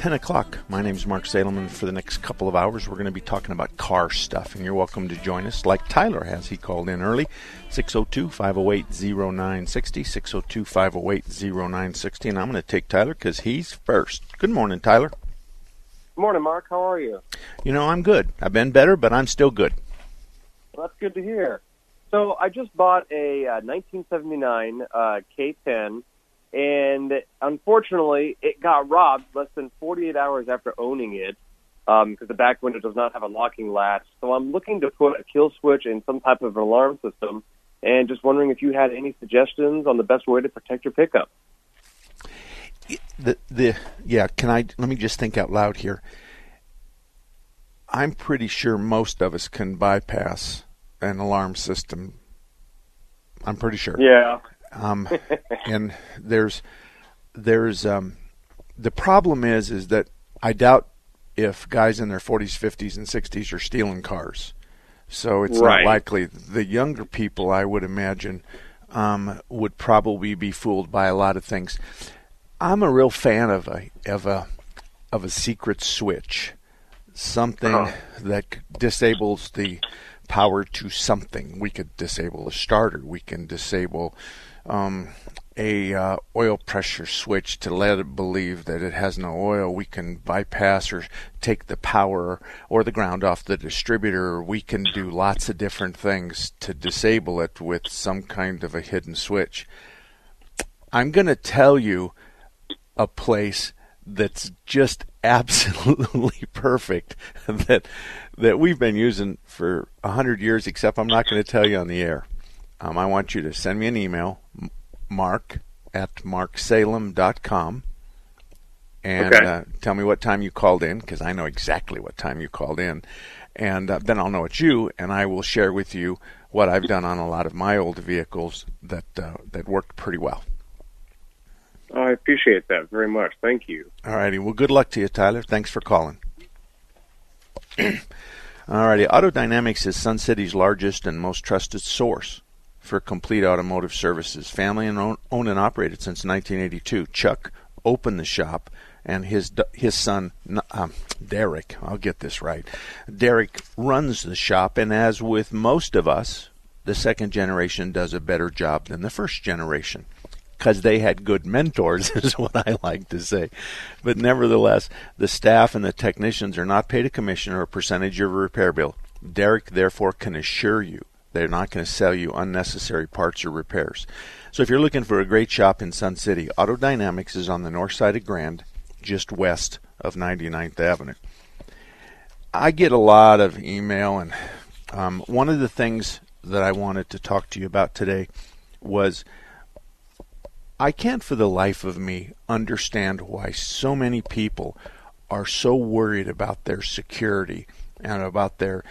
10 o'clock. My name's Mark Salem, for the next couple of hours, we're going to be talking about car stuff. And you're welcome to join us, like Tyler has. He called in early 602 508 0960. 602 508 0960. And I'm going to take Tyler because he's first. Good morning, Tyler. Good morning, Mark. How are you? You know, I'm good. I've been better, but I'm still good. Well, that's good to hear. So I just bought a uh, 1979 uh, K10, and unfortunately, it got robbed less than 48 hours after owning it because um, the back window does not have a locking latch. So I'm looking to put a kill switch and some type of alarm system, and just wondering if you had any suggestions on the best way to protect your pickup. The the yeah, can I let me just think out loud here. I'm pretty sure most of us can bypass an alarm system. I'm pretty sure. Yeah. Um, and there's there's um, the problem is is that I doubt if guys in their 40s, 50s, and 60s are stealing cars. So it's right. not likely. The younger people, I would imagine, um, would probably be fooled by a lot of things. I'm a real fan of a of a of a secret switch, something Oh. that disables the power to something. We could disable a starter. We can disable um, a uh, oil pressure switch to let it believe that it has no oil. We can bypass or take the power or the ground off the distributor. We can do lots of different things to disable it with some kind of a hidden switch. I'm going to tell you a place that's just absolutely perfect that that we've been using for a hundred years. Except I'm not going to tell you on the air. Um, I want you to send me an email, mark at marksalem.com, and Okay. uh, tell me what time you called in because I know exactly what time you called in, and uh, then I'll know it's you, and I will share with you what I've done on a lot of my old vehicles that uh, that worked pretty well. I appreciate that very much. Thank you. All righty. Well, good luck to you, Tyler. Thanks for calling. All righty. Auto Dynamics is Sun City's largest and most trusted source for complete automotive services. Family and own, owned and operated since 1982. Chuck opened the shop, and his his son um, Derek. I'll get this right. Derek runs the shop, and as with most of us, the second generation does a better job than the first generation because they had good mentors, is what I like to say. But nevertheless, the staff and the technicians are not paid a commission or a percentage of a repair bill. Derek, therefore, can assure you they're not going to sell you unnecessary parts or repairs. So if you're looking for a great shop in Sun City, Auto Dynamics is on the north side of Grand, just west of 99th Avenue. I get a lot of email, and um, one of the things that I wanted to talk to you about today was I can't for the life of me understand why so many people are so worried about their security and about their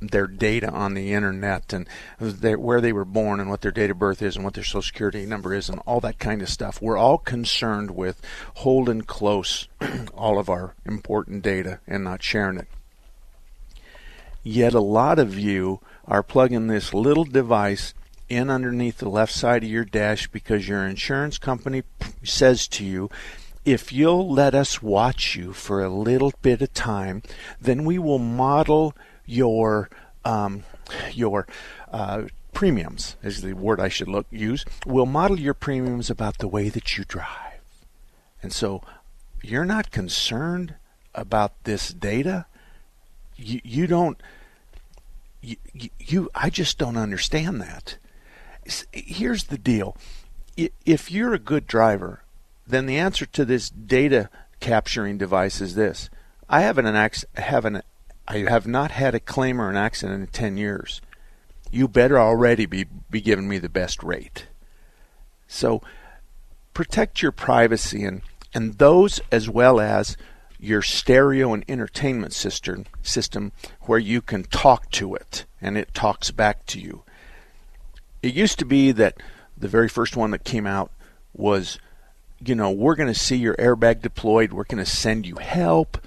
their data on the internet and their, where they were born and what their date of birth is and what their social security number is and all that kind of stuff. We're all concerned with holding close all of our important data and not sharing it. Yet a lot of you are plugging this little device in underneath the left side of your dash because your insurance company says to you, if you'll let us watch you for a little bit of time, then we will model your um, your uh, premiums is the word I should look use. We'll model your premiums about the way that you drive, and so you're not concerned about this data, you, you don't. You, you, I just don't understand that. Here's the deal: if you're a good driver, then the answer to this data capturing device is this: I haven't an have an I have not had a claim or an accident in ten years. You better already be be giving me the best rate. So protect your privacy and and those as well as your stereo and entertainment system system where you can talk to it and it talks back to you. It used to be that the very first one that came out was you know, we're going to see your airbag deployed, we're going to send you help,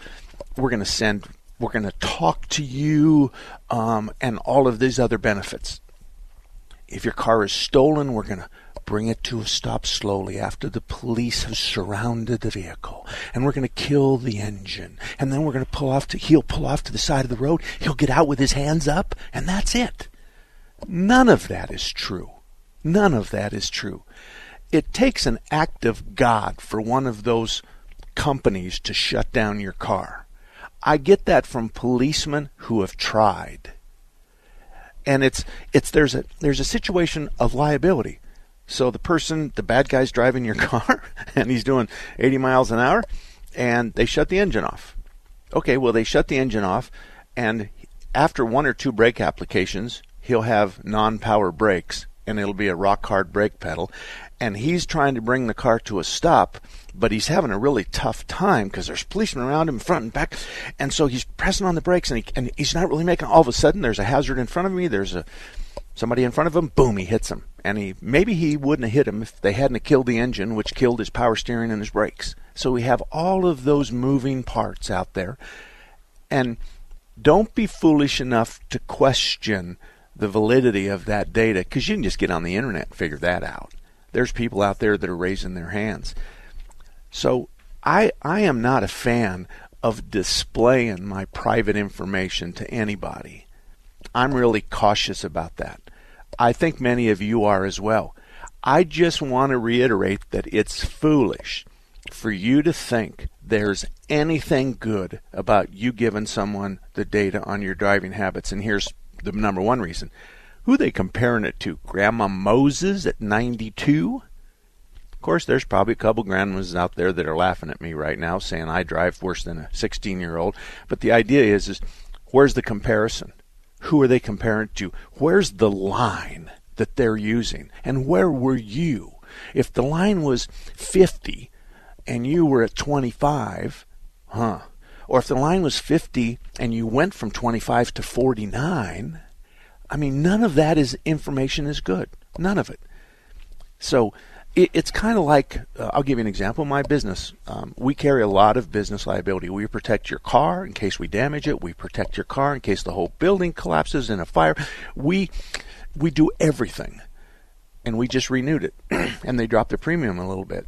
we're going to send we're going to talk to you um, and all of these other benefits. If your car is stolen, we're going to bring it to a stop slowly after the police have surrounded the vehicle. And we're going to kill the engine. And then we're going to pull off to he'll pull off to the side of the road. He'll get out with his hands up and that's it. None of that is true. None of that is true. It takes an act of god for one of those companies to shut down your car i get that from policemen who have tried and it's it's there's a there's a situation of liability so the person, the bad guy's driving your car and he's doing 80 miles an hour and they shut the engine off. Okay, well, they shut the engine off and after one or two brake applications, he'll have non power brakes and it'll be a rock hard brake pedal. And he's trying to bring the car to a stop, but he's having a really tough time because there's policemen around him, front and back. And so he's pressing on the brakes and, he, and he's not really making. All of a sudden, there's a hazard in front of me. There's a somebody in front of him, boom, he hits him. And he maybe he wouldn't have hit him if they hadn't killed the engine, which killed his power steering and his brakes. So we have all of those moving parts out there. And don't be foolish enough to question the validity of that data because you can just get on the internet and figure that out. There's people out there that are raising their hands. So I I am not a fan of displaying my private information to anybody. I'm really cautious about that. I think many of you are as well. I just want to reiterate that it's foolish for you to think there's anything good about you giving someone the data on your driving habits. And here's the number one reason. Who they comparing it to? Grandma Moses at 92? Of course, there's probably a couple grandmas out there that are laughing at me right now saying I drive worse than a 16 year old. But the idea is, is where's the comparison? Who are they comparing it to? Where's the line that they're using? And where were you? If the line was 50 and you were at 25, huh? Or if the line was 50 and you went from 25 to 49, I mean, none of that is information is good. None of it. So it, it's kind of like uh, I'll give you an example. My business, um, we carry a lot of business liability. We protect your car in case we damage it. We protect your car in case the whole building collapses in a fire. We we do everything, and we just renewed it, and they dropped the premium a little bit.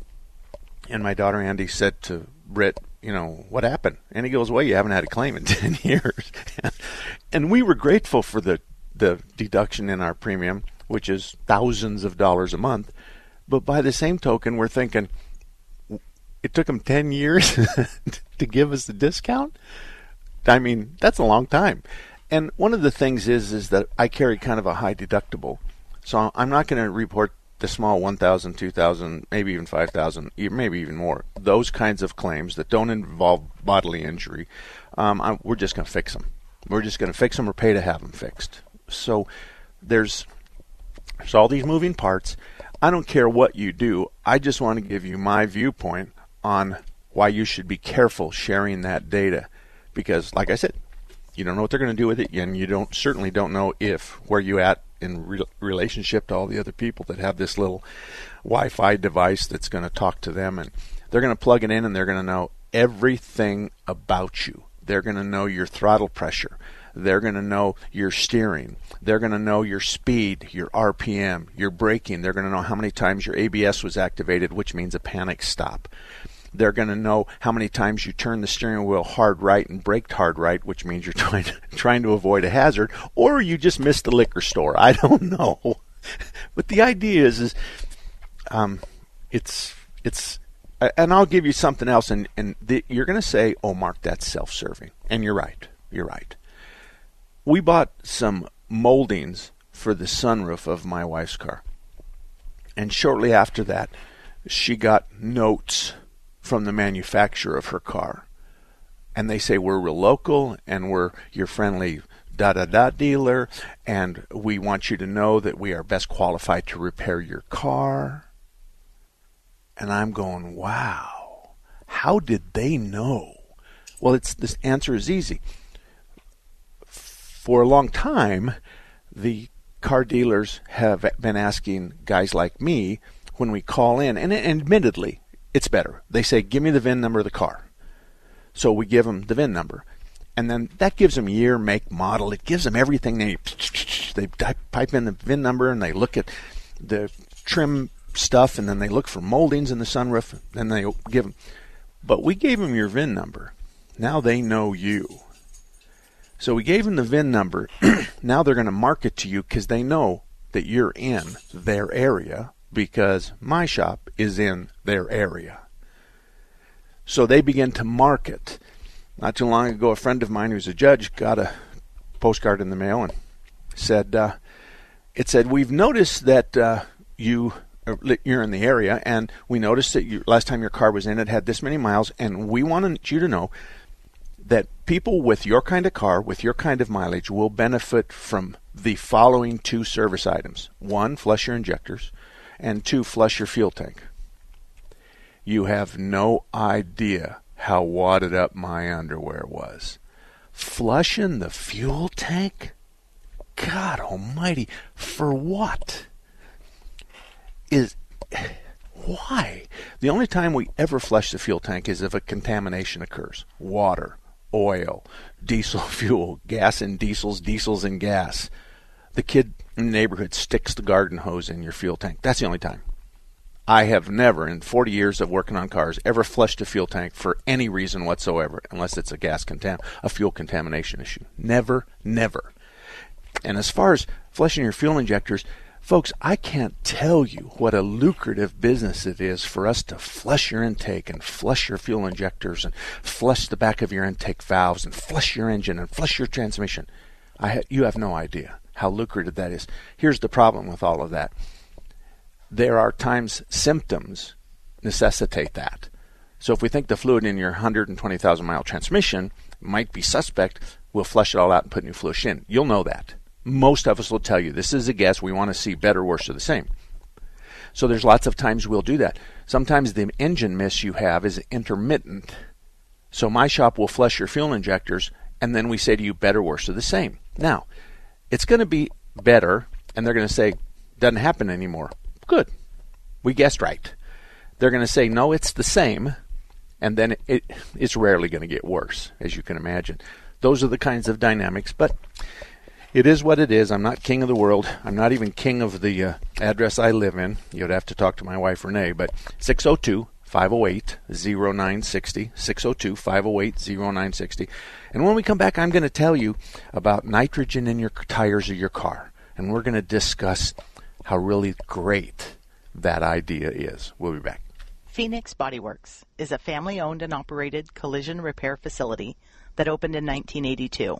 And my daughter Andy said to Britt, you know, what happened? And he goes, well, you haven't had a claim in 10 years. and we were grateful for the, the deduction in our premium, which is thousands of dollars a month. But by the same token, we're thinking it took them 10 years to give us the discount. I mean, that's a long time. And one of the things is is that I carry kind of a high deductible. So I'm not going to report the small 1,000, 2,000, maybe even 5,000, maybe even more. Those kinds of claims that don't involve bodily injury, um, we're just going to fix them. We're just going to fix them or pay to have them fixed. So there's there's all these moving parts, I don't care what you do. I just want to give you my viewpoint on why you should be careful sharing that data because like I said, you don't know what they're going to do with it and you don't certainly don't know if where you at in re- relationship to all the other people that have this little Wi-Fi device that's going to talk to them and they're going to plug it in and they're going to know everything about you. They're going to know your throttle pressure. They're going to know your steering. They're going to know your speed, your RPM, your braking. They're going to know how many times your ABS was activated, which means a panic stop. They're going to know how many times you turned the steering wheel hard right and braked hard right, which means you're trying to, trying to avoid a hazard, or you just missed the liquor store. I don't know. but the idea is, is um, it's it's and I'll give you something else, and, and the, you're going to say, oh, Mark, that's self serving. And you're right. You're right. We bought some moldings for the sunroof of my wife's car. And shortly after that, she got notes from the manufacturer of her car. And they say, We're real local and we're your friendly da da da dealer, and we want you to know that we are best qualified to repair your car. And I'm going, Wow, how did they know? Well, it's this answer is easy. For a long time, the car dealers have been asking guys like me when we call in, and, admittedly, it's better. They say, "Give me the VIN number of the car." So we give them the VIN number, and then that gives them year, make, model. It gives them everything they they pipe in the VIN number, and they look at the trim stuff, and then they look for moldings in the sunroof, and they give them. But we gave them your VIN number. Now they know you. So we gave them the VIN number. now they're going to market to you because they know that you're in their area because my shop is in their area. So they begin to market. Not too long ago, a friend of mine who's a judge got a postcard in the mail and said, uh, "It said we've noticed that uh, you uh, you're in the area, and we noticed that you, last time your car was in, it had this many miles, and we wanted you to know that people with your kind of car, with your kind of mileage, will benefit from the following two service items one, flush your injectors, and two, flush your fuel tank. You have no idea how wadded up my underwear was. Flushing the fuel tank? God almighty, for what? Is why? The only time we ever flush the fuel tank is if a contamination occurs. Water, oil, diesel fuel, gas and diesels, diesels and gas. The kid in the neighborhood sticks the garden hose in your fuel tank. That's the only time. I have never, in 40 years of working on cars, ever flushed a fuel tank for any reason whatsoever, unless it's a gas contam, a fuel contamination issue. Never, never. And as far as flushing your fuel injectors, Folks, I can't tell you what a lucrative business it is for us to flush your intake and flush your fuel injectors and flush the back of your intake valves and flush your engine and flush your transmission. I ha- you have no idea how lucrative that is. Here's the problem with all of that. There are times symptoms necessitate that. So if we think the fluid in your 120,000 mile transmission might be suspect, we'll flush it all out and put new fluid in. You'll know that most of us will tell you this is a guess. We want to see better, worse, or the same. So there's lots of times we'll do that. Sometimes the engine miss you have is intermittent. So my shop will flush your fuel injectors, and then we say to you better, worse, or the same. Now, it's going to be better, and they're going to say doesn't happen anymore. Good, we guessed right. They're going to say no, it's the same, and then it, it, it's rarely going to get worse, as you can imagine. Those are the kinds of dynamics, but it is what it is. I'm not king of the world. I'm not even king of the uh, address I live in. You'd have to talk to my wife Renee, but 602 508 0960. 602 508 0960. And when we come back, I'm going to tell you about nitrogen in your tires of your car. And we're going to discuss how really great that idea is. We'll be back. Phoenix Bodyworks is a family owned and operated collision repair facility that opened in 1982.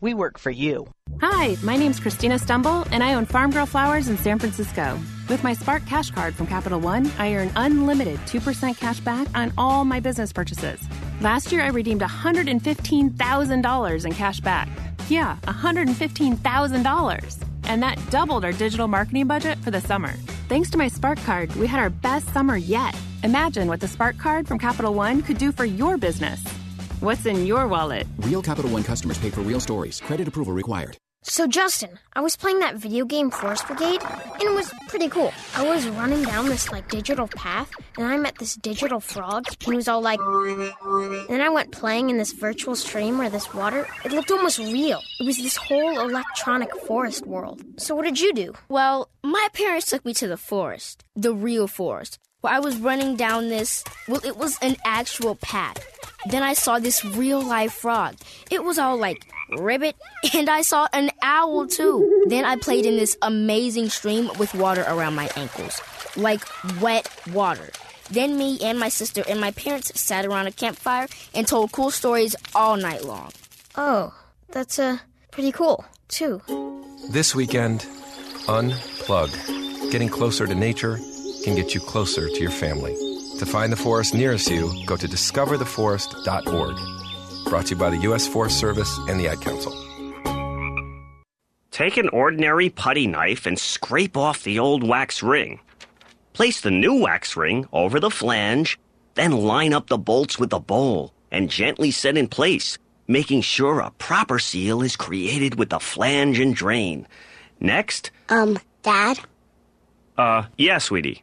we work for you. Hi, my name's Christina Stembel, and I own Farm Girl Flowers in San Francisco. With my Spark Cash Card from Capital One, I earn unlimited 2% cash back on all my business purchases. Last year, I redeemed $115,000 in cash back. Yeah, $115,000. And that doubled our digital marketing budget for the summer. Thanks to my Spark card, we had our best summer yet. Imagine what the Spark card from Capital One could do for your business. What's in your wallet? Real Capital One customers pay for real stories. Credit approval required. So, Justin, I was playing that video game Forest Brigade, and it was pretty cool. I was running down this, like, digital path, and I met this digital frog. He was all like. And then I went playing in this virtual stream where this water, it looked almost real. It was this whole electronic forest world. So, what did you do? Well, my parents took me to the forest, the real forest, where I was running down this. Well, it was an actual path. Then I saw this real life frog. It was all like ribbit, and I saw an owl too. Then I played in this amazing stream with water around my ankles, like wet water. Then me and my sister and my parents sat around a campfire and told cool stories all night long. Oh, that's uh, pretty cool, too. This weekend, unplug. Getting closer to nature can get you closer to your family. To find the forest nearest you, go to discovertheforest.org. Brought to you by the U.S. Forest Service and the Ad Council. Take an ordinary putty knife and scrape off the old wax ring. Place the new wax ring over the flange, then line up the bolts with the bowl and gently set in place, making sure a proper seal is created with the flange and drain. Next, Um, Dad, uh, yeah, sweetie.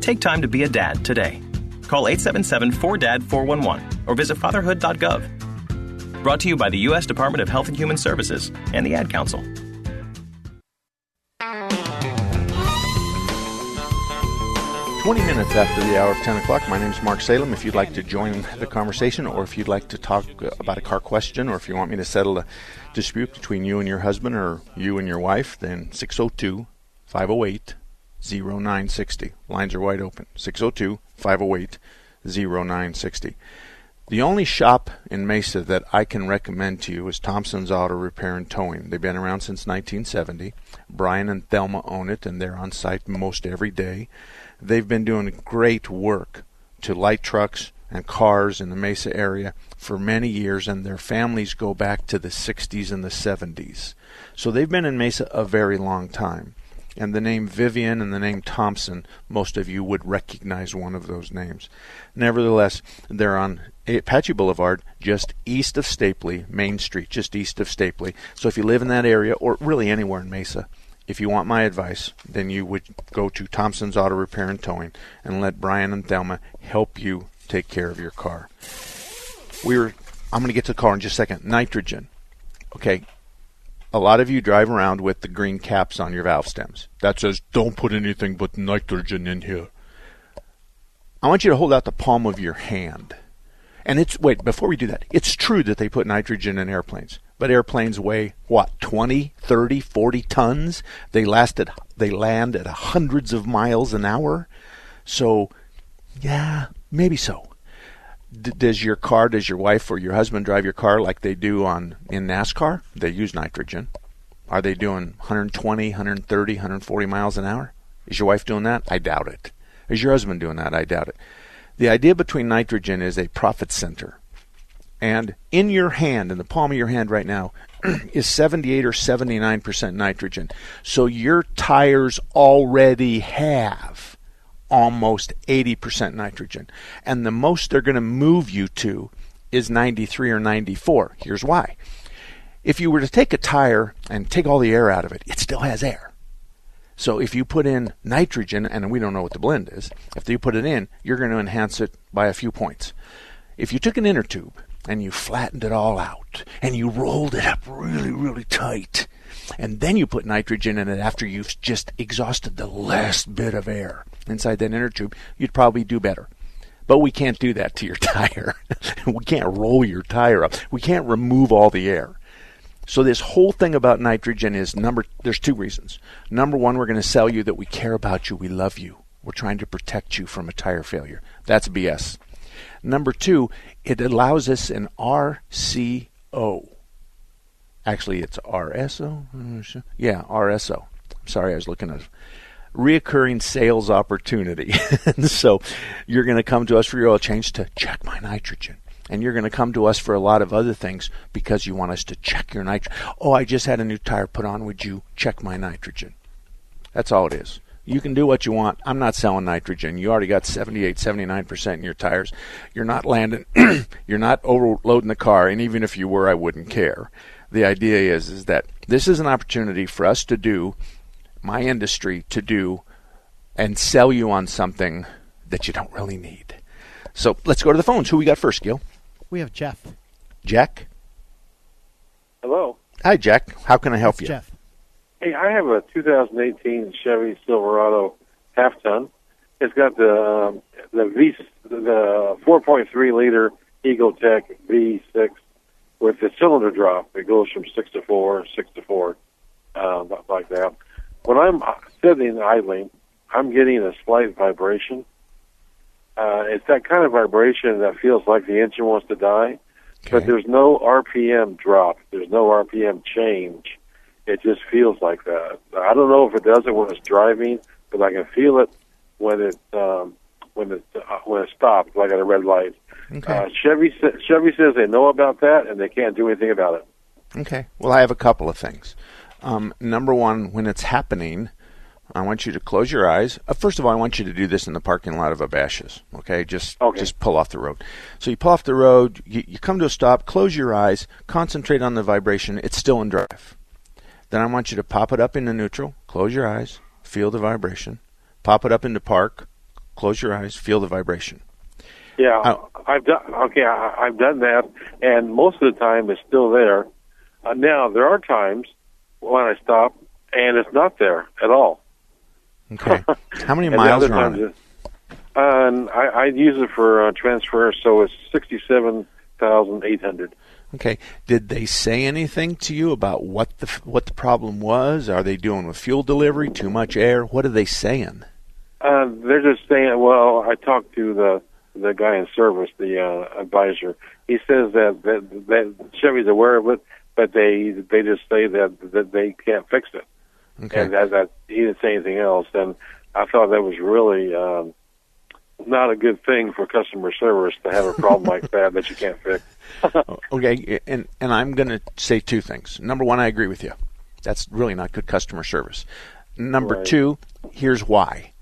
Take time to be a dad today. Call 877 4DAD 411 or visit fatherhood.gov. Brought to you by the U.S. Department of Health and Human Services and the Ad Council. 20 minutes after the hour of 10 o'clock. My name is Mark Salem. If you'd like to join the conversation, or if you'd like to talk uh, about a car question, or if you want me to settle a dispute between you and your husband or you and your wife, then 602 508 0960. Lines are wide open. 602 508 0960. The only shop in Mesa that I can recommend to you is Thompson's Auto Repair and Towing. They've been around since 1970. Brian and Thelma own it, and they're on site most every day. They've been doing great work to light trucks and cars in the Mesa area for many years, and their families go back to the 60s and the 70s. So they've been in Mesa a very long time. And the name Vivian and the name Thompson, most of you would recognize one of those names. Nevertheless, they're on Apache Boulevard, just east of Stapley, Main Street, just east of Stapley. So if you live in that area, or really anywhere in Mesa, if you want my advice, then you would go to Thompson's Auto Repair and Towing and let Brian and Thelma help you take care of your car. We were I'm going to get to the car in just a second. Nitrogen. Okay. A lot of you drive around with the green caps on your valve stems. That says don't put anything but nitrogen in here. I want you to hold out the palm of your hand. And it's wait, before we do that, it's true that they put nitrogen in airplanes. But airplanes weigh what, 20, 30, 40 tons? They lasted they land at hundreds of miles an hour. So, yeah, maybe so. Does your car, does your wife or your husband drive your car like they do on in NASCAR? They use nitrogen. Are they doing 120, 130, 140 miles an hour? Is your wife doing that? I doubt it. Is your husband doing that? I doubt it. The idea between nitrogen is a profit center. And in your hand, in the palm of your hand right now, is 78 or 79% nitrogen. So your tires already have almost 80% nitrogen. And the most they're going to move you to is 93 or 94. Here's why. If you were to take a tire and take all the air out of it, it still has air. So if you put in nitrogen, and we don't know what the blend is, if you put it in, you're going to enhance it by a few points. If you took an inner tube and you flattened it all out and you rolled it up really, really tight, and then you put nitrogen in it after you've just exhausted the last bit of air inside that inner tube, you'd probably do better. But we can't do that to your tire. we can't roll your tire up. We can't remove all the air. So this whole thing about nitrogen is number. There's two reasons. Number one, we're going to sell you that we care about you, we love you, we're trying to protect you from a tire failure. That's BS. Number two, it allows us an RCO. Actually, it's RSO. Yeah, RSO. Sorry, I was looking at reoccurring sales opportunity. so you're going to come to us for your oil change to check my nitrogen. And you're going to come to us for a lot of other things because you want us to check your nitrogen. Oh, I just had a new tire put on. Would you check my nitrogen? That's all it is. You can do what you want. I'm not selling nitrogen. You already got 78, 79% in your tires. You're not landing, you're not overloading the car. And even if you were, I wouldn't care. The idea is, is that this is an opportunity for us to do my industry to do and sell you on something that you don't really need. So let's go to the phones. Who we got first, Gil? We have Jeff. Jack? Hello. Hi, Jack. How can I help It's you? Jeff. Hey, I have a 2018 Chevy Silverado half ton. It's got the um, the V the 4.3 liter EcoTec V6 with the cylinder drop. It goes from six to four, six to four, uh, like that. When I'm sitting idling, I'm getting a slight vibration. Uh, it's that kind of vibration that feels like the engine wants to die, but there's no RPM drop. There's no RPM change. It just feels like that. I don't know if it does it when it's driving, but I can feel it when it um, when it uh, when it stops, like at a red light. Okay. Uh, Chevy Chevy says they know about that and they can't do anything about it. Okay. Well, I have a couple of things. Um, number one, when it's happening, I want you to close your eyes. Uh, first of all, I want you to do this in the parking lot of Bashas'. Okay, just just pull off the road. So you pull off the road, you, you come to a stop, close your eyes, concentrate on the vibration. It's still in drive. Then I want you to pop it up into neutral, close your eyes, feel the vibration. Pop it up into park, close your eyes, feel the vibration. Yeah, Oh. I've done. Okay, I, I've done that, and most of the time it's still there. Uh, now there are times when I stop and it's not there at all. Okay. How many miles are on it? And I, I use it for uh, transfer, so it's sixty-seven thousand eight hundred. Okay. Did they say anything to you about what the what the problem was? Are they doing with fuel delivery? Too much air? What are they saying? Uh, they're just saying. Well, I talked to the the guy in service, the uh, advisor. He says that, that that Chevy's aware of it, but they they just say that that they can't fix it. Okay. And that, that he didn't say anything else. And I thought that was really um, not a good thing for customer service to have a problem like that that you can't fix. Okay, and and I'm going to say two things. Number one, I agree with you. That's really not good customer service. Number Right. two, here's why.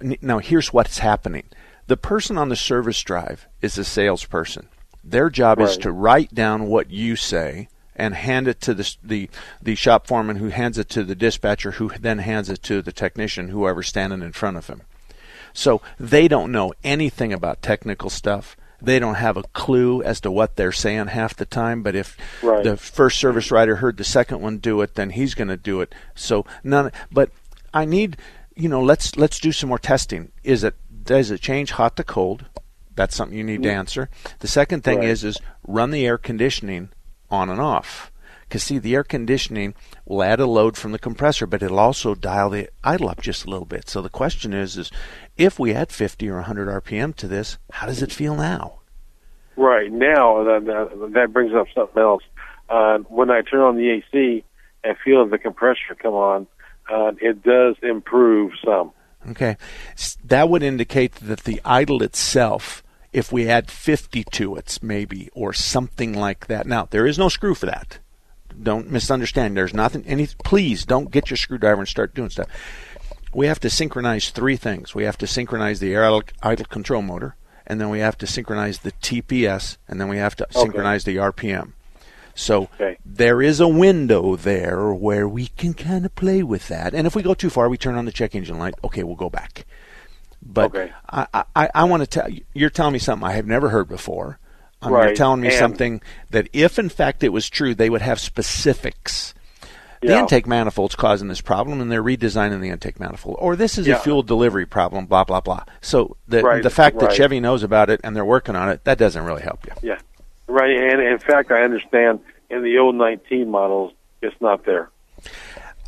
Now, here's what's happening. The person on the service drive is a salesperson. Their job is to write down what you say and hand it to the, the the shop foreman, who hands it to the dispatcher, who then hands it to the technician, whoever's standing in front of him. So they don't know anything about technical stuff. They don't have a clue as to what they're saying half the time. But if Right. the first service writer heard the second one do it, then he's going to do it. So none. But I need, you know, let's let's do some more testing. Is it does it change hot to cold? That's something you need to mm. answer. The second thing Right. is is run the air conditioning on and off. Because see, the air conditioning will add a load from the compressor, but it'll also dial the idle up just a little bit. So the question is, is if we add 50 or 100 RPM to this, how does it feel now? Right now, that, that, that brings up something else. Uh, when I turn on the AC and feel the compressor come on, uh, it does improve some. Okay, that would indicate that the idle itself, if we add 50 to it, maybe, or something like that. Now, there is no screw for that. Don't misunderstand. There's nothing. Any. Please don't get your screwdriver and start doing stuff. We have to synchronize three things. We have to synchronize the air idle, idle control motor, and then we have to synchronize the TPS, and then we have to synchronize the RPM. So there is a window there where we can kind of play with that. And if we go too far, we turn on the check engine light. Okay, we'll go back. But I, I, I want to tell you, you're telling me something I have never heard before. Um, You're telling me and- something that if in fact it was true, they would have specifics. The Yeah. intake manifold's causing this problem, and they're redesigning the intake manifold. Or this is Yeah. a fuel delivery problem, blah blah blah. So the Right, the fact that right. Chevy knows about it and they're working on it, that doesn't really help you. Yeah, right. And in fact, I understand in the old 19 models it's not there.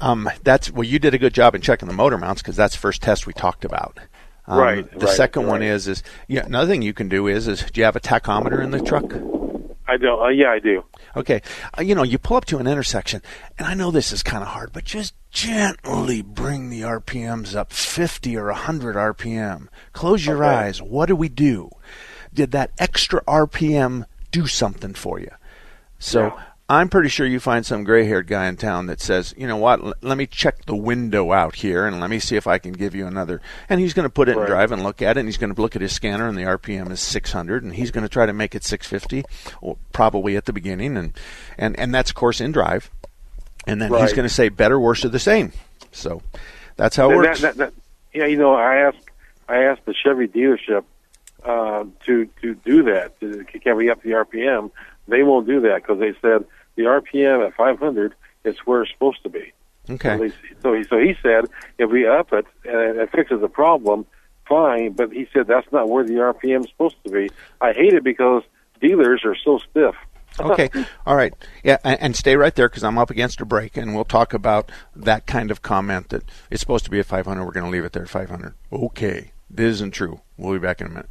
Um, that's well, you did a good job in checking the motor mounts because that's the first test we talked about. Um, Right, The right, second one is is yeah. Another thing you can do is is do you have a tachometer in the truck? I don't. Uh, yeah, I do. Okay, uh, you know you pull up to an intersection, and I know this is kind of hard, but just gently bring the RPMs up 50 or 100 RPM. Close your Okay. eyes. What do we do? Did that extra RPM do something for you? So I'm pretty sure you find some gray-haired guy in town that says, you know what, L- let me check the window out here and let me see if I can give you another. And he's going to put it in drive and look at it, and he's going to look at his scanner, and the RPM is 600, and he's going to try to make it 650, or probably at the beginning, and and and that's of course in drive. And then he's going to say better, worse, or the same. So that's how it That- works. that- that- yeah, you know, I asked I asked the Chevy dealership uh, to to do that. To, can we up the RPM? They won't do that because they said the RPM at 500 is where it's supposed to be. Okay. So, so he so he said if we up it and it fixes the problem, fine. But he said that's not where the RPM is supposed to be. I hate it because dealers are so stiff. okay. All right. Yeah, and, and stay right there because I'm up against a break, and we'll talk about that kind of comment that it's supposed to be at 500. We're going to leave it there at 500. Okay. This isn't true. We'll be back in a minute.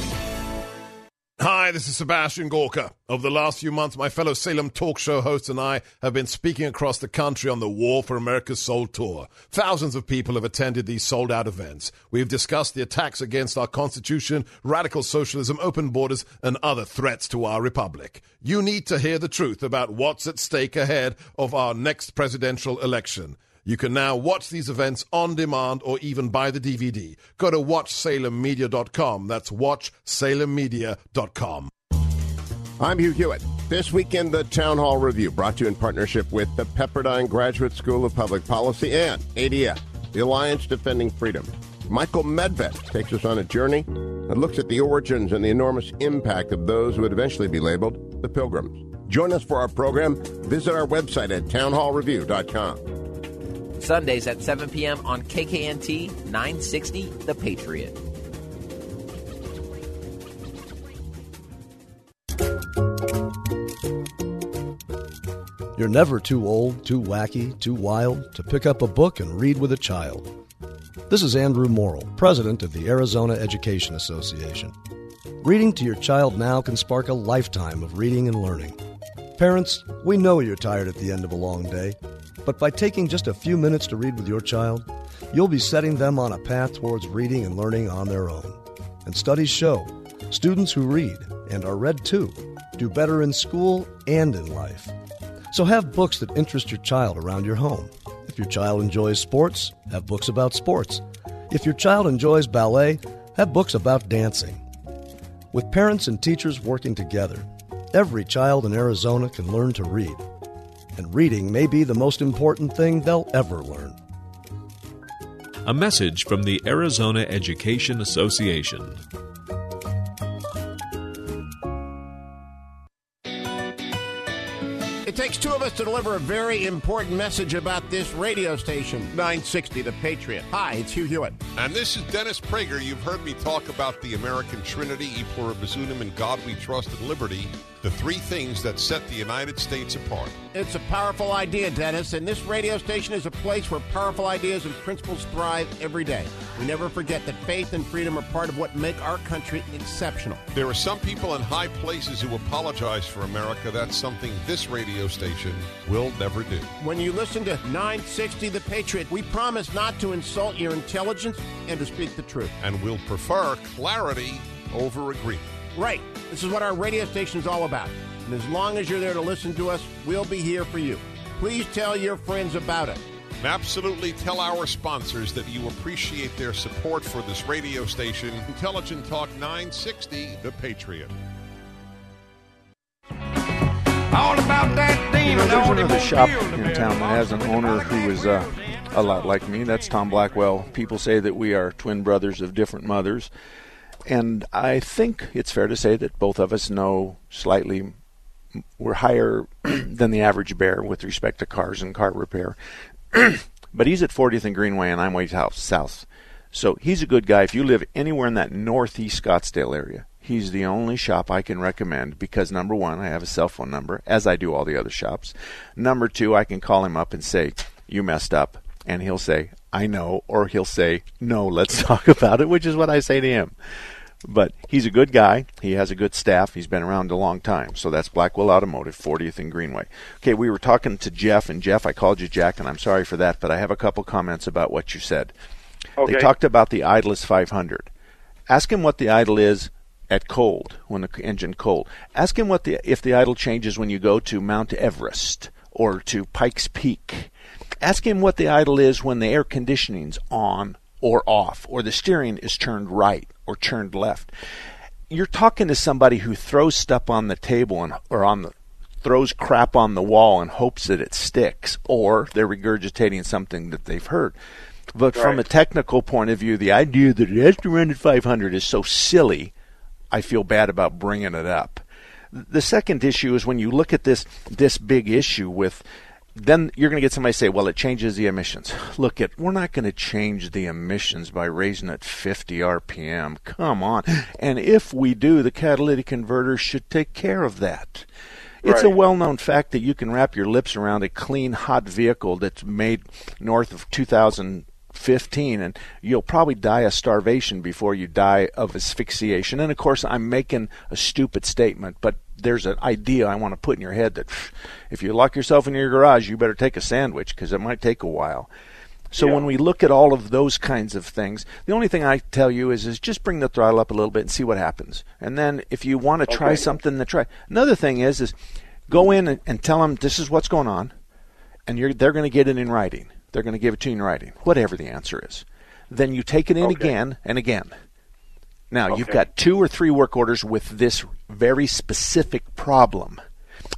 Hi, this is Sebastian Gorka. Over the last few months, my fellow Salem talk show hosts and I have been speaking across the country on the War for America's Soul tour. Thousands of people have attended these sold out events. We've discussed the attacks against our Constitution, radical socialism, open borders, and other threats to our republic. You need to hear the truth about what's at stake ahead of our next presidential election. You can now watch these events on demand or even buy the DVD. Go to watchsalemmedia.com. That's watchsalemmedia.com. I'm Hugh Hewitt. This weekend, the Town Hall Review, brought to you in partnership with the Pepperdine Graduate School of Public Policy and ADF, the Alliance Defending Freedom. Michael Medved takes us on a journey that looks at the origins and the enormous impact of those who would eventually be labeled the Pilgrims. Join us for our program. Visit our website at townhallreview.com. Sundays at 7 p.m. on KKNT 960 The Patriot. You're never too old, too wacky, too wild to pick up a book and read with a child. This is Andrew Morrill, president of the Arizona Education Association. Reading to your child now can spark a lifetime of reading and learning. Parents, we know you're tired at the end of a long day, but by taking just a few minutes to read with your child, you'll be setting them on a path towards reading and learning on their own. And studies show students who read, and are read to, do better in school and in life. So have books that interest your child around your home. If your child enjoys sports, have books about sports. If your child enjoys ballet, have books about dancing. With parents and teachers working together, every child in Arizona can learn to read. And reading may be the most important thing they'll ever learn. A message from the Arizona Education Association. It takes two of us to deliver a very important message about this radio station, 960 The Patriot. Hi, it's Hugh Hewitt. And this is Dennis Prager. You've heard me talk about the American Trinity, E pluribus unum, and God we trust and liberty, the three things that set the United States apart. It's a powerful idea, Dennis, and this radio station is a place where powerful ideas and principles thrive every day. We never forget that faith and freedom are part of what make our country exceptional. There are some people in high places who apologize for America. That's something this radio station will never do. When you listen to 960 The Patriot, we promise not to insult your intelligence and to speak the truth. And we'll prefer clarity over agreement. Right. This is what our radio station is all about. And as long as you're there to listen to us, we'll be here for you. Please tell your friends about it. And absolutely tell our sponsors that you appreciate their support for this radio station, Intelligent Talk 960, The Patriot. All about that demon. There's another shop in town that has an owner who is uh, a lot like me. That's Tom Blackwell. People say that we are twin brothers of different mothers. And I think it's fair to say that both of us know slightly, we're higher than the average bear with respect to cars and car repair. but he's at 40th and Greenway, and I'm way south. So he's a good guy. If you live anywhere in that northeast Scottsdale area, he's the only shop I can recommend because number one, I have a cell phone number, as I do all the other shops. Number two, I can call him up and say, You messed up. And he'll say, I know, or he'll say, No, let's talk about it, which is what I say to him. But he's a good guy. He has a good staff. He's been around a long time. So that's Blackwell Automotive, 40th and Greenway. Okay, we were talking to Jeff, and Jeff, I called you Jack, and I'm sorry for that, but I have a couple comments about what you said. Okay. They talked about the Idless 500. Ask him what the idle is at cold, when the engine cold. Ask him what the if the idle changes when you go to Mount Everest or to Pikes Peak. Ask him what the idle is when the air conditioning's on or off, or the steering is turned right or turned left. You're talking to somebody who throws stuff on the table and or on the throws crap on the wall and hopes that it sticks, or they're regurgitating something that they've heard. But from a technical point of view, the idea that it has to run at 500 is so silly. I feel bad about bringing it up. The second issue is when you look at this this big issue with then you're going to get somebody say, well, it changes the emissions. Look, it we're not going to change the emissions by raising it 50 RPM. Come on. And if we do, the catalytic converter should take care of that. It's a well known fact that you can wrap your lips around a clean, hot vehicle that's made north of 2015, and you'll probably die of starvation before you die of asphyxiation. And of course, I'm making a stupid statement, but there's an idea I want to put in your head that if you lock yourself in your garage, you better take a sandwich because it might take a while. So when we look at all of those kinds of things, the only thing I tell you is is just bring the throttle up a little bit and see what happens. And then if you want to try something, to try. Another thing is is go in and, and tell them this is what's going on, and you're they're going to get it in writing. They're going to give it to you in writing, whatever the answer is. Then you take it in again and again. Now you've got two or three work orders with this very specific problem.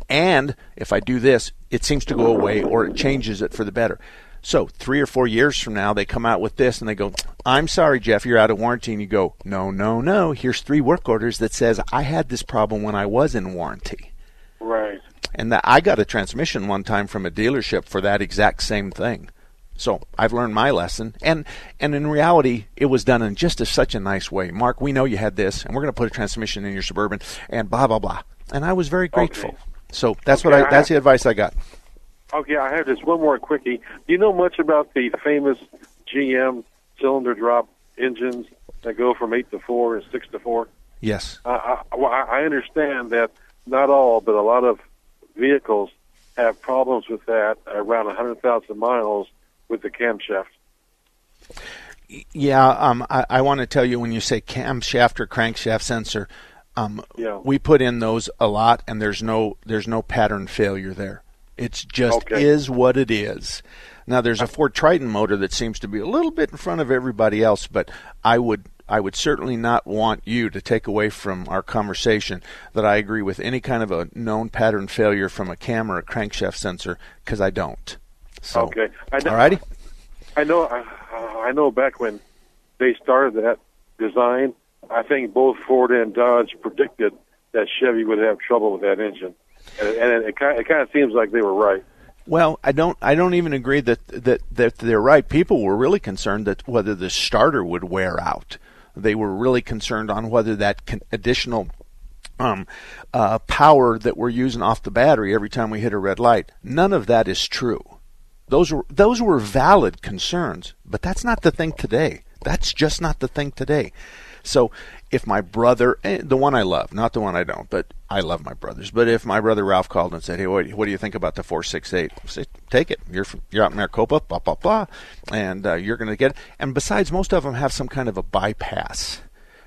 And if I do this, it seems to go away or it changes it for the better. So three or four years from now, they come out with this and they go, "I'm sorry, Jeff, you're out of warranty." And you go, "No, no, no. Here's three work orders that says I had this problem when I was in warranty." Right. And that I got a transmission one time from a dealership for that exact same thing. So I've learned my lesson, and and in reality, it was done in just a, such a nice way. Mark, we know you had this, and we're going to put a transmission in your suburban, and blah blah blah. And I was very grateful. So that's what I I that's have- the advice I got. Okay, I have just one more quickie. Do you know much about the famous GM cylinder drop engines that go from eight to four and six to four? Yes. I, I, well, I I understand that not all, but a lot of vehicles have problems with that around 100,000 miles with the camshaft. Yeah, um, I, I want to tell you when you say camshaft or crankshaft sensor, um, Yeah. we put in those a lot, and there's no there's no pattern failure there. It's just Okay. is what it is. Now there's a Ford Triton motor that seems to be a little bit in front of everybody else, but I would I would certainly not want you to take away from our conversation that I agree with any kind of a known pattern failure from a cam or a crankshaft sensor because I don't. So, Okay. I know, alrighty. I know. Uh, I know. Back when they started that design, I think both Ford and Dodge predicted that Chevy would have trouble with that engine, and, and it, kind it kind of seems like they were right. Well, I don't. I don't even agree that that that they're right. People were really concerned that whether the starter would wear out. They were really concerned on whether that con- additional um, uh, power that we're using off the battery every time we hit a red light. None of that is true. Those were those were valid concerns, but that's not the thing today. That's just not the thing today. So if my brother, eh, the one I love, not the one I don't, but I love my brothers. But if my brother Ralph called and said, "Hey, what, do you think about the 468?" I say, "Take it. You're from, you're out in Maricopa, blah blah blah, and uh, you're going to get." It. And besides, most of them have some kind of a bypass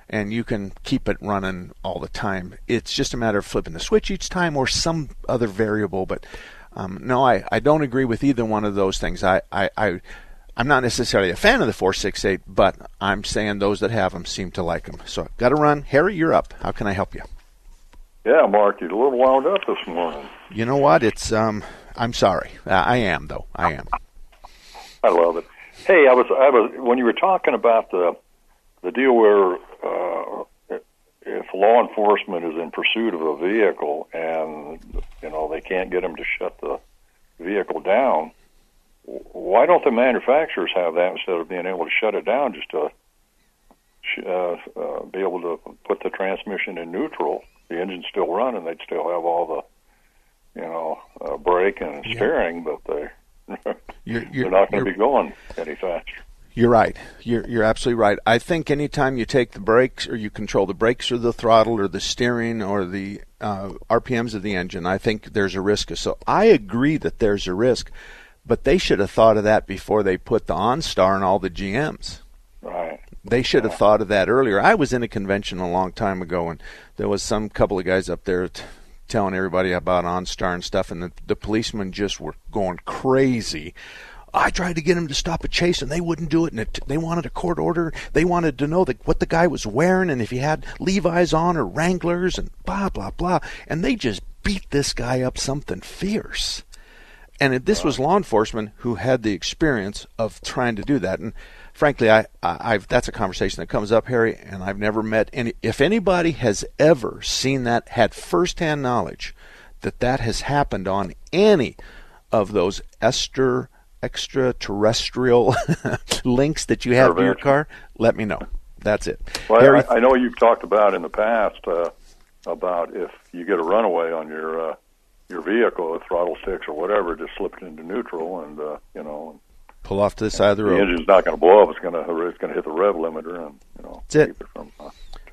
and you can keep it running all the time. It's just a matter of flipping the switch each time or some other variable. But um, no, I, I don't agree with either one of those things. I, I, I I'm not necessarily a fan of the 468, but I'm saying those that have them seem to like them. So got to run. Harry, you're up. How can I help you? Yeah, Mark, you're a little wound up this morning. You know what? It's um. I'm sorry. I am though. I am. I love it. Hey, I was I was when you were talking about the the deal where uh, if law enforcement is in pursuit of a vehicle and you know they can't get them to shut the vehicle down, why don't the manufacturers have that instead of being able to shut it down just to uh, uh, be able to put the transmission in neutral? The engine's still running; they'd still have all the you know uh, brake and steering, yeah. but they you're, you're, they're not going to be going any faster. You're right. You're you're absolutely right. I think anytime you take the brakes or you control the brakes or the throttle or the steering or the uh, RPMs of the engine, I think there's a risk. So I agree that there's a risk, but they should have thought of that before they put the OnStar in all the GMs. Right. They should have thought of that earlier. I was in a convention a long time ago, and there was some couple of guys up there. T- telling everybody about OnStar and stuff, and the, the policemen just were going crazy I tried to get him to stop a chase, and they wouldn't do it. And it, they wanted a court order. They wanted to know the, what the guy was wearing, and if he had Levi's on or Wranglers, and blah blah blah. And they just beat this guy up something fierce. And it, this was law enforcement who had the experience of trying to do that. And frankly, I, I I've, that's a conversation that comes up, Harry. And I've never met any. If anybody has ever seen that, had firsthand knowledge that that has happened on any of those Esther extraterrestrial links that you have to your car, let me know. That's it. Well, Harry, I, I, know you've talked about in the past uh, about if you get a runaway on your uh, your vehicle, a throttle sticks or whatever, just slip it into neutral and uh, you know pull off to the side of the road. The engine's not going to blow up. It's going to it's going to hit the rev limiter and you know that's it. it from, uh,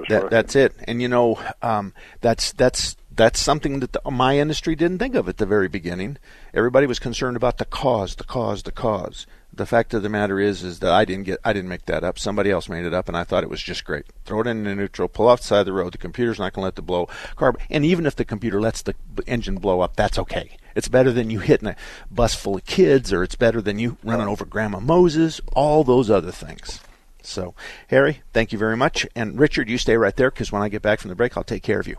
that, that's it. And you know um, that's that's that's something that the, my industry didn't think of at the very beginning. Everybody was concerned about the cause, the cause, the cause. The fact of the matter is, is that I didn't get, I didn't make that up. Somebody else made it up, and I thought it was just great. Throw it in the neutral, pull off the side of the road. The computer's not going to let the blow carb, and even if the computer lets the engine blow up, that's okay. It's better than you hitting a bus full of kids, or it's better than you running over Grandma Moses. All those other things. So, Harry, thank you very much, and Richard, you stay right there because when I get back from the break, I'll take care of you.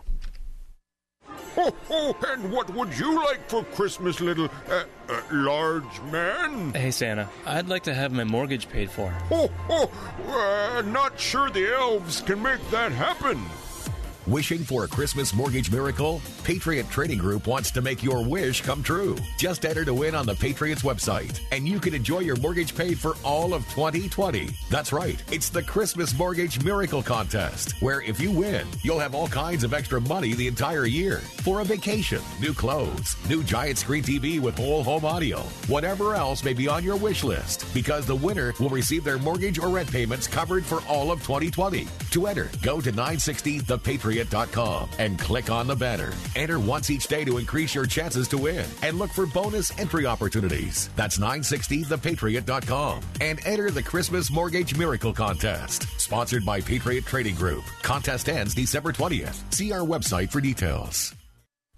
Ho, ho, and what would you like for Christmas, little uh, uh, large man? Hey, Santa, I'd like to have my mortgage paid for. Ho, ho, uh, not sure the elves can make that happen. Wishing for a Christmas mortgage miracle? Patriot Trading Group wants to make your wish come true. Just enter to win on the Patriots website, and you can enjoy your mortgage paid for all of 2020. That's right, it's the Christmas Mortgage Miracle Contest, where if you win, you'll have all kinds of extra money the entire year for a vacation, new clothes, new giant screen TV with whole home audio, whatever else may be on your wish list, because the winner will receive their mortgage or rent payments covered for all of 2020. To enter, go to 960 The Patriot patriot.com and click on the banner. Enter once each day to increase your chances to win and look for bonus entry opportunities. That's 960thepatriot.com and enter the Christmas Mortgage Miracle Contest. Sponsored by Patriot Trading Group. Contest ends December 20th. See our website for details.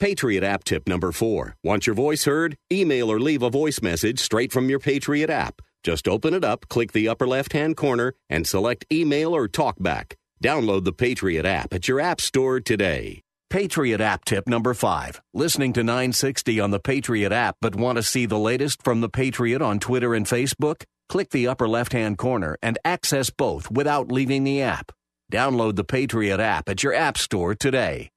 Patriot app tip number four. Want your voice heard? Email or leave a voice message straight from your Patriot app. Just open it up, click the upper left hand corner, and select email or talkback. Download the Patriot app at your app store today. Patriot app tip number five. Listening to 960 on the Patriot app, but want to see the latest from the Patriot on Twitter and Facebook? Click the upper left hand corner and access both without leaving the app. Download the Patriot app at your app store today.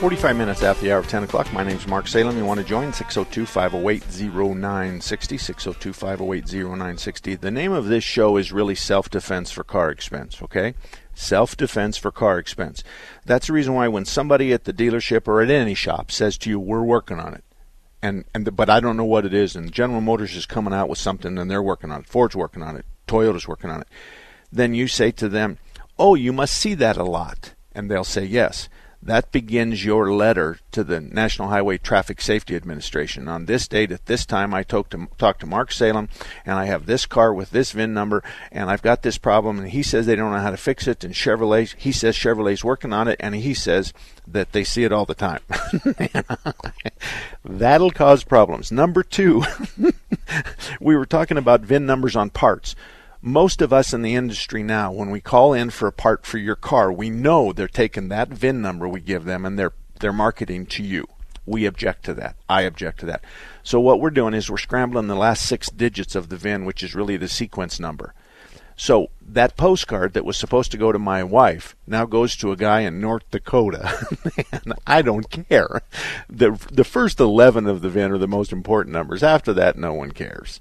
45 minutes after the hour of 10 o'clock. My name is Mark Salem. You want to join? 602 508 0960. 602 508 0960. The name of this show is really Self Defense for Car Expense, okay? Self defense for car expense. That's the reason why when somebody at the dealership or at any shop says to you, We're working on it, and, and the, but I don't know what it is, and General Motors is coming out with something and they're working on it, Ford's working on it, Toyota's working on it, then you say to them, Oh, you must see that a lot. And they'll say, Yes that begins your letter to the National Highway Traffic Safety Administration. On this date, at this time, I talked to, talked to Mark Salem, and I have this car with this VIN number, and I've got this problem, and he says they don't know how to fix it, and Chevrolet, he says Chevrolet's working on it, and he says that they see it all the time. That'll cause problems. Number two, we were talking about VIN numbers on parts most of us in the industry now, when we call in for a part for your car, we know they're taking that VIN number we give them and they're they're marketing to you. We object to that. I object to that. So what we're doing is we're scrambling the last six digits of the VIN, which is really the sequence number. So that postcard that was supposed to go to my wife now goes to a guy in North Dakota. and I don't care. The the first 11 of the VIN are the most important numbers. After that no one cares.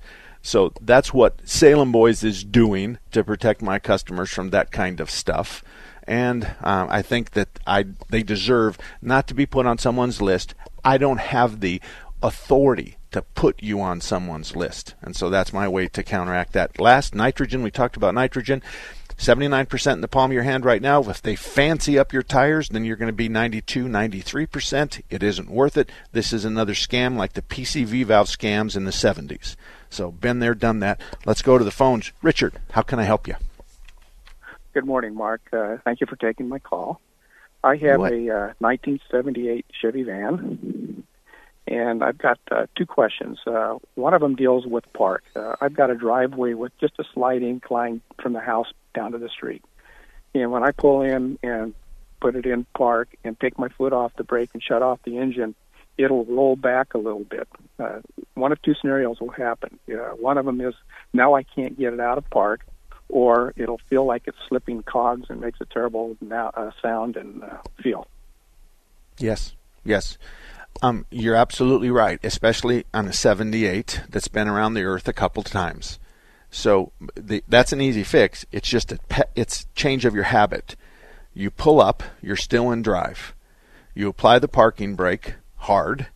So that's what Salem Boys is doing to protect my customers from that kind of stuff. And um, I think that I they deserve not to be put on someone's list. I don't have the authority to put you on someone's list. And so that's my way to counteract that. Last, nitrogen, we talked about nitrogen. 79% in the palm of your hand right now. If they fancy up your tires, then you're going to be 92, 93%. It isn't worth it. This is another scam like the PCV valve scams in the 70s. So, been there, done that. Let's go to the phones. Richard, how can I help you? Good morning, Mark. Uh, thank you for taking my call. I have What? a uh, 1978 Chevy van, and I've got uh, two questions. Uh, one of them deals with park. Uh, I've got a driveway with just a slight incline from the house down to the street. And when I pull in and put it in park and take my foot off the brake and shut off the engine, it'll roll back a little bit. Uh, one of two scenarios will happen. Uh, one of them is now I can't get it out of park, or it'll feel like it's slipping cogs and makes a terrible now, uh, sound and uh, feel. Yes, yes. Um, you're absolutely right, especially on a 78 that's been around the earth a couple times. So the, that's an easy fix. It's just a pe- it's change of your habit. You pull up, you're still in drive. You apply the parking brake hard.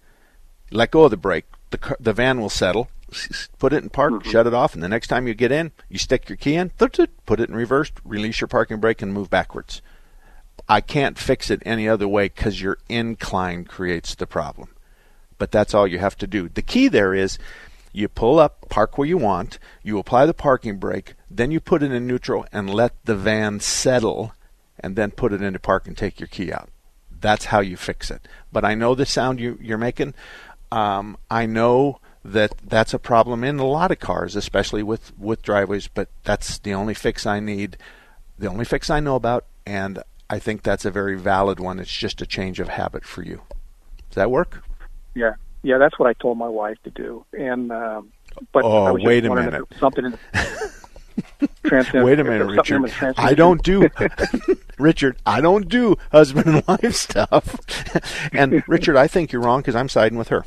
Let go of the brake. The the van will settle. Put it in park, mm-hmm. shut it off, and the next time you get in, you stick your key in, put it in reverse, release your parking brake, and move backwards. I can't fix it any other way because your incline creates the problem. But that's all you have to do. The key there is you pull up, park where you want, you apply the parking brake, then you put it in neutral and let the van settle, and then put it into park and take your key out. That's how you fix it. But I know the sound you, you're making. Um, I know that that's a problem in a lot of cars, especially with with driveways. But that's the only fix I need, the only fix I know about, and I think that's a very valid one. It's just a change of habit for you. Does that work? Yeah, yeah, that's what I told my wife to do. And um, but oh, wait a minute. something in Wait a minute, was something in Richard. I don't do Richard. I don't do husband and wife stuff. and Richard, I think you're wrong because I'm siding with her.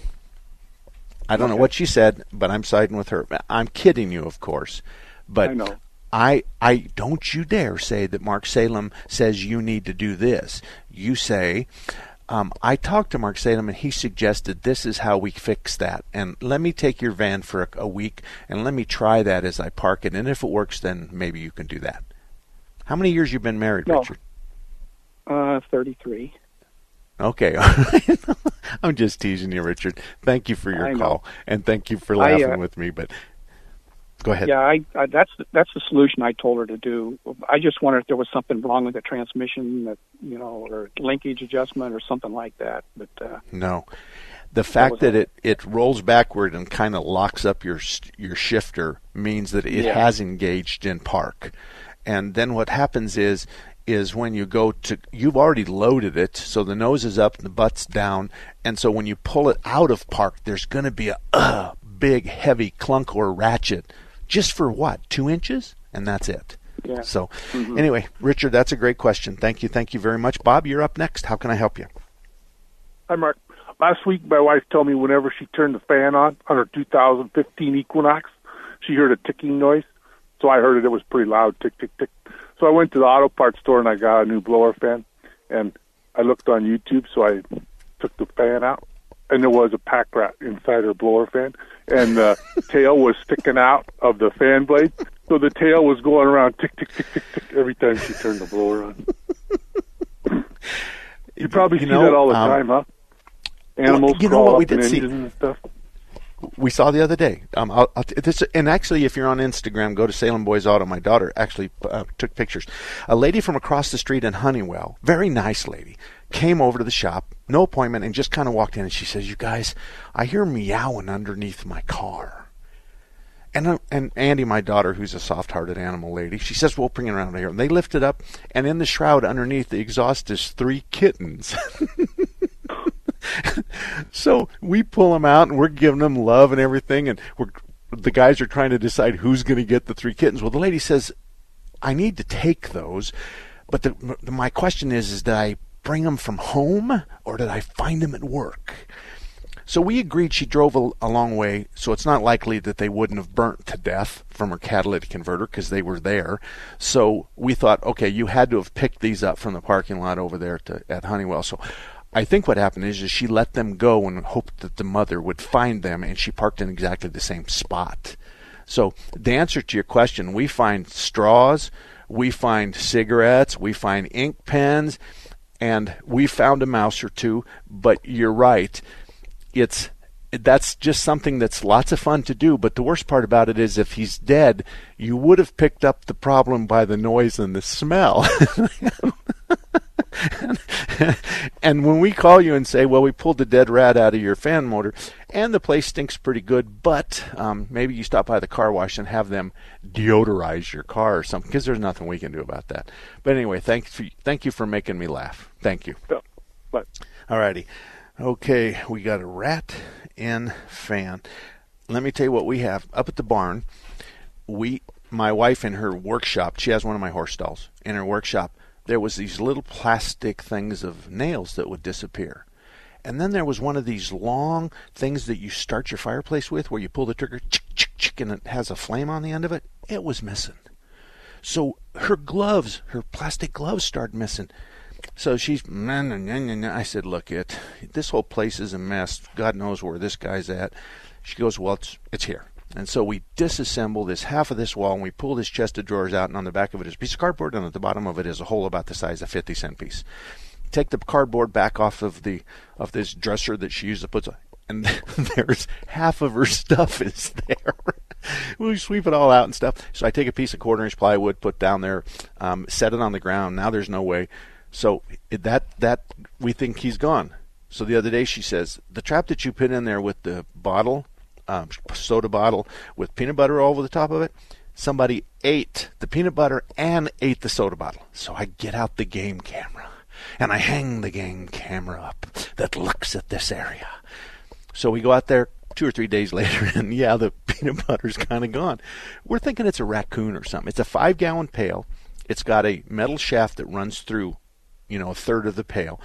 I don't know what she said, but I'm siding with her. I'm kidding you, of course, but I know. I, I don't you dare say that Mark Salem says you need to do this. You say, um, I talked to Mark Salem and he suggested this is how we fix that. And let me take your van for a, a week and let me try that as I park it. And if it works, then maybe you can do that. How many years you been married, No. Richard? Uh, thirty-three. Okay, I'm just teasing you, Richard. Thank you for your I call and thank you for I, laughing uh, with me. But go ahead. Yeah, I, I that's that's the solution I told her to do. I just wondered if there was something wrong with the transmission, that you know, or linkage adjustment or something like that. But uh, No. The fact was that it, it rolls backward and kind of locks up your your shifter means that it Yeah. has engaged in park. And then what happens is is when you go to you've already loaded it so the nose is up and the butt's down and so when you pull it out of park there's going to be a uh, big heavy clunk or ratchet just for what 2 inches and that's it. Yeah. So Mhm. anyway, Richard, that's a great question. Thank you. Thank you very much. Bob, you're up next. How can I help you? Hi, Mark. Last week, my wife told me whenever she turned the fan on on her 2015 Equinox, she heard a ticking noise. So I heard it. It was pretty loud, tick, tick, tick. So I went to the auto parts store and I got a new blower fan. And I looked on YouTube, so I took the fan out, and there was a pack rat inside her blower fan, and the tail was sticking out of the fan blade. So the tail was going around tick, tick, tick, tick, tick every time she turned the blower on. you probably You see know, that all the um, time, huh? Animals you know what up we did see- and stuff. we saw the other day. Um, I'll, I'll, this, and actually, if you're on Instagram, go to Salem Boys Auto. My daughter actually uh, took pictures. A lady from across the street in Honeywell, very nice lady, came over to the shop, no appointment, and just kind of walked in. And she says, "You guys, I hear meowing underneath my car." And uh, and Andy, my daughter, who's a soft-hearted animal lady, she says, "We'll bring it around here." And they lift it up, and in the shroud underneath the exhaust is three kittens. so we pull them out and we're giving them love and everything, and we're the guys are trying to decide who's going to get the three kittens. Well, the lady says, "I need to take those," but the, my question is: Is did I bring them from home or did I find them at work? So we agreed she drove a, a long way, so it's not likely that they wouldn't have burnt to death from her catalytic converter because they were there. So we thought, okay, you had to have picked these up from the parking lot over there to, at Honeywell. So I think what happened is, is she let them go and hoped that the mother would find them, and she parked in exactly the same spot. So the answer to your question, we find straws, we find cigarettes, we find ink pens, and we found a mouse or two. But you're right, it's that's just something that's lots of fun to do. But the worst part about it is, if he's dead, you would have picked up the problem by the noise and the smell. when we call you and say, well, we pulled the dead rat out of your fan motor, and the place stinks pretty good, but um, maybe you stop by the car wash and have them deodorize your car or something, because there's nothing we can do about that. But anyway, thank you, thank you for making me laugh. Thank you. But All righty. Okay, we got a rat in fan. Let me tell you what we have up at the barn. We, my wife, in her workshop, she has one of my horse stalls. In her workshop, there was these little plastic things of nails that would disappear. And then there was one of these long things that you start your fireplace with, where you pull the trigger, chick, chick, chick, and it has a flame on the end of it. It was missing. So her gloves, her plastic gloves, started missing. So she's, nah, nah, nah, nah. I said, look, it, this whole place is a mess. God knows where this guy's at. She goes, well, it's, it's here. And so we disassemble this half of this wall and we pull this chest of drawers out, and on the back of it is a piece of cardboard, and at the bottom of it is a hole about the size of a 50 cent piece. Take the cardboard back off of the of this dresser that she used to put, and there's half of her stuff is there. we sweep it all out and stuff. So I take a piece of quarter inch plywood, put down there, um, set it on the ground. Now there's no way. So that that we think he's gone. So the other day she says the trap that you put in there with the bottle um, soda bottle with peanut butter over the top of it. Somebody ate the peanut butter and ate the soda bottle. So I get out the game camera and I hang the game camera up that looks at this area. So we go out there two or three days later, and yeah, the peanut butter's kind of gone. We're thinking it's a raccoon or something. It's a five gallon pail. It's got a metal shaft that runs through, you know, a third of the pail.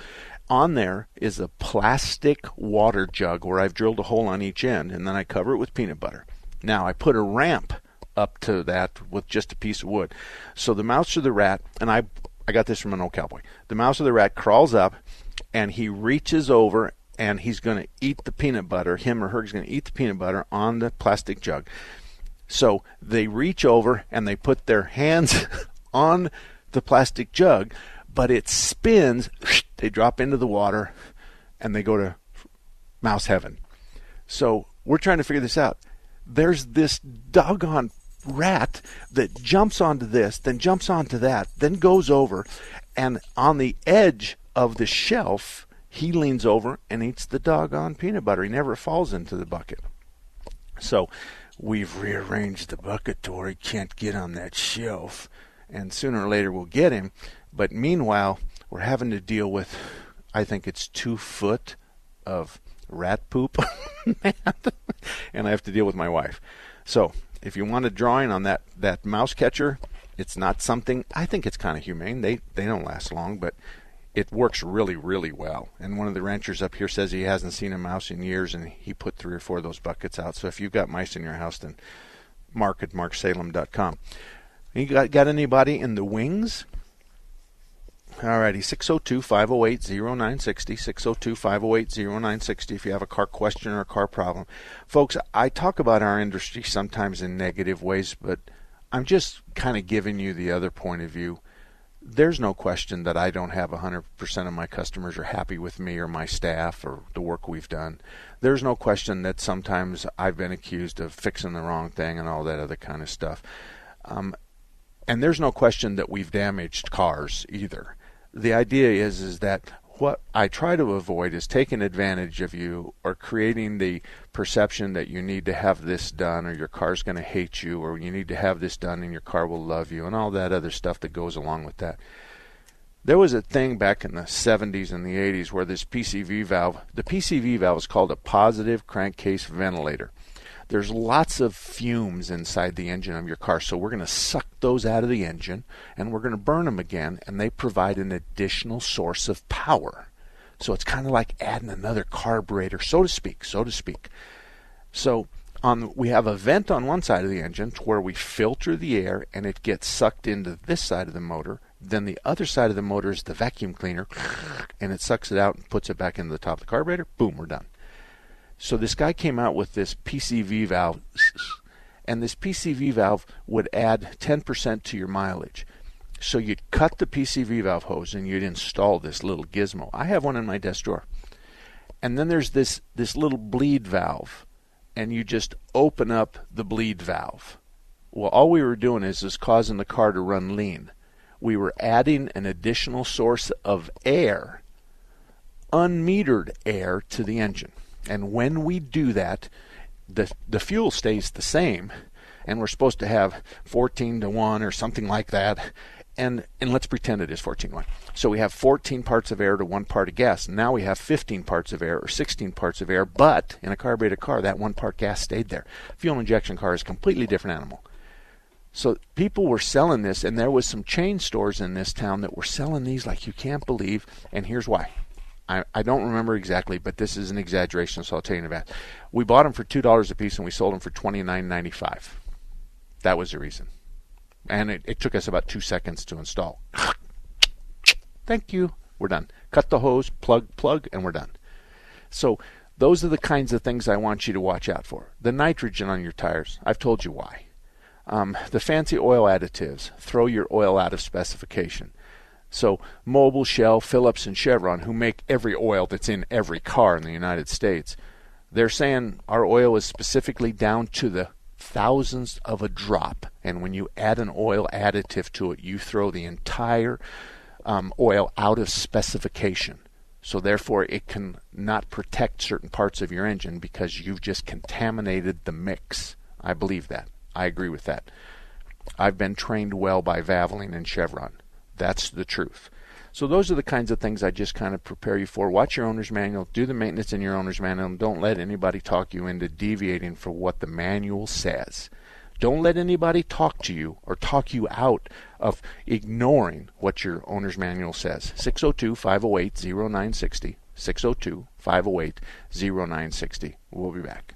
On there is a plastic water jug where I've drilled a hole on each end, and then I cover it with peanut butter. Now I put a ramp up to that with just a piece of wood. So the mouse or the rat, and I I got this from an old cowboy. The mouse or the rat crawls up and he reaches over and he's going to eat the peanut butter. Him or her is going to eat the peanut butter on the plastic jug. So they reach over and they put their hands on the plastic jug, but it spins. They drop into the water and they go to mouse heaven. So we're trying to figure this out. There's this doggone rat that jumps onto this, then jumps onto that, then goes over, and on the edge of the shelf, he leans over and eats the doggone peanut butter. He never falls into the bucket. So we've rearranged the bucket to where he can't get on that shelf, and sooner or later we'll get him. But meanwhile, we're having to deal with, I think it's two foot of rat poop, and I have to deal with my wife. So if you want a drawing on that that mouse catcher, it's not something I think it's kind of humane. They they don't last long, but it works really really well. And one of the ranchers up here says he hasn't seen a mouse in years, and he put three or four of those buckets out. So if you've got mice in your house, then mark at marksalem.com. You got got anybody in the wings? Alrighty, 602 508 0960. 602 508 0960 if you have a car question or a car problem. Folks, I talk about our industry sometimes in negative ways, but I'm just kind of giving you the other point of view. There's no question that I don't have 100% of my customers are happy with me or my staff or the work we've done. There's no question that sometimes I've been accused of fixing the wrong thing and all that other kind of stuff. Um, and there's no question that we've damaged cars either the idea is is that what I try to avoid is taking advantage of you or creating the perception that you need to have this done or your car's going to hate you or you need to have this done and your car will love you and all that other stuff that goes along with that. There was a thing back in the 70s and the 80s where this PCV valve, the PCV valve is called a positive crankcase ventilator there's lots of fumes inside the engine of your car. So we're going to suck those out of the engine and we're going to burn them again, and they provide an additional source of power. So it's kind of like adding another carburetor, so to speak, so to speak. So on we have a vent on one side of the engine to where we filter the air and it gets sucked into this side of the motor. Then the other side of the motor is the vacuum cleaner, and it sucks it out and puts it back into the top of the carburetor. Boom, we're done. So this guy came out with this PCV valve, and this PCV valve would add 10% to your mileage. So you'd cut the PCV valve hose and you'd install this little gizmo. I have one in my desk drawer. And then there's this this little bleed valve, and you just open up the bleed valve. Well, all we were doing is is causing the car to run lean. We were adding an additional source of air, unmetered air, to the engine. And when we do that, the the fuel stays the same, and we're supposed to have 14 to 1 or something like that. And and let's pretend it is 14 to 1. So we have 14 parts of air to 1 part of gas. Now we have 15 parts of air or 16 parts of air, but in a carbureted car that 1 part gas stayed there. Fuel injection car is a completely different animal. So people were selling this and there was some chain stores in this town that were selling these like you can't believe and here's why. I, I don't remember exactly, but this is an exaggeration, so I'll tell you in advance. We bought them for two dollars a piece, and we sold them for twenty nine ninety five. That was the reason, and it, it took us about two seconds to install. Thank you. We're done. Cut the hose, plug, plug, and we're done. So those are the kinds of things I want you to watch out for. The nitrogen on your tires. I've told you why. Um, the fancy oil additives throw your oil out of specification. So Mobil, Shell, Phillips, and Chevron, who make every oil that's in every car in the United States, they're saying our oil is specifically down to the thousandths of a drop. And when you add an oil additive to it, you throw the entire um, oil out of specification. So therefore, it can not protect certain parts of your engine because you've just contaminated the mix. I believe that. I agree with that. I've been trained well by Valvoline and Chevron. That's the truth. So those are the kinds of things I just kind of prepare you for. Watch your owner's manual, do the maintenance in your owner's manual, and don't let anybody talk you into deviating from what the manual says. Don't let anybody talk to you or talk you out of ignoring what your owner's manual says. 602 508 0960. 602 508 0960. We'll be back.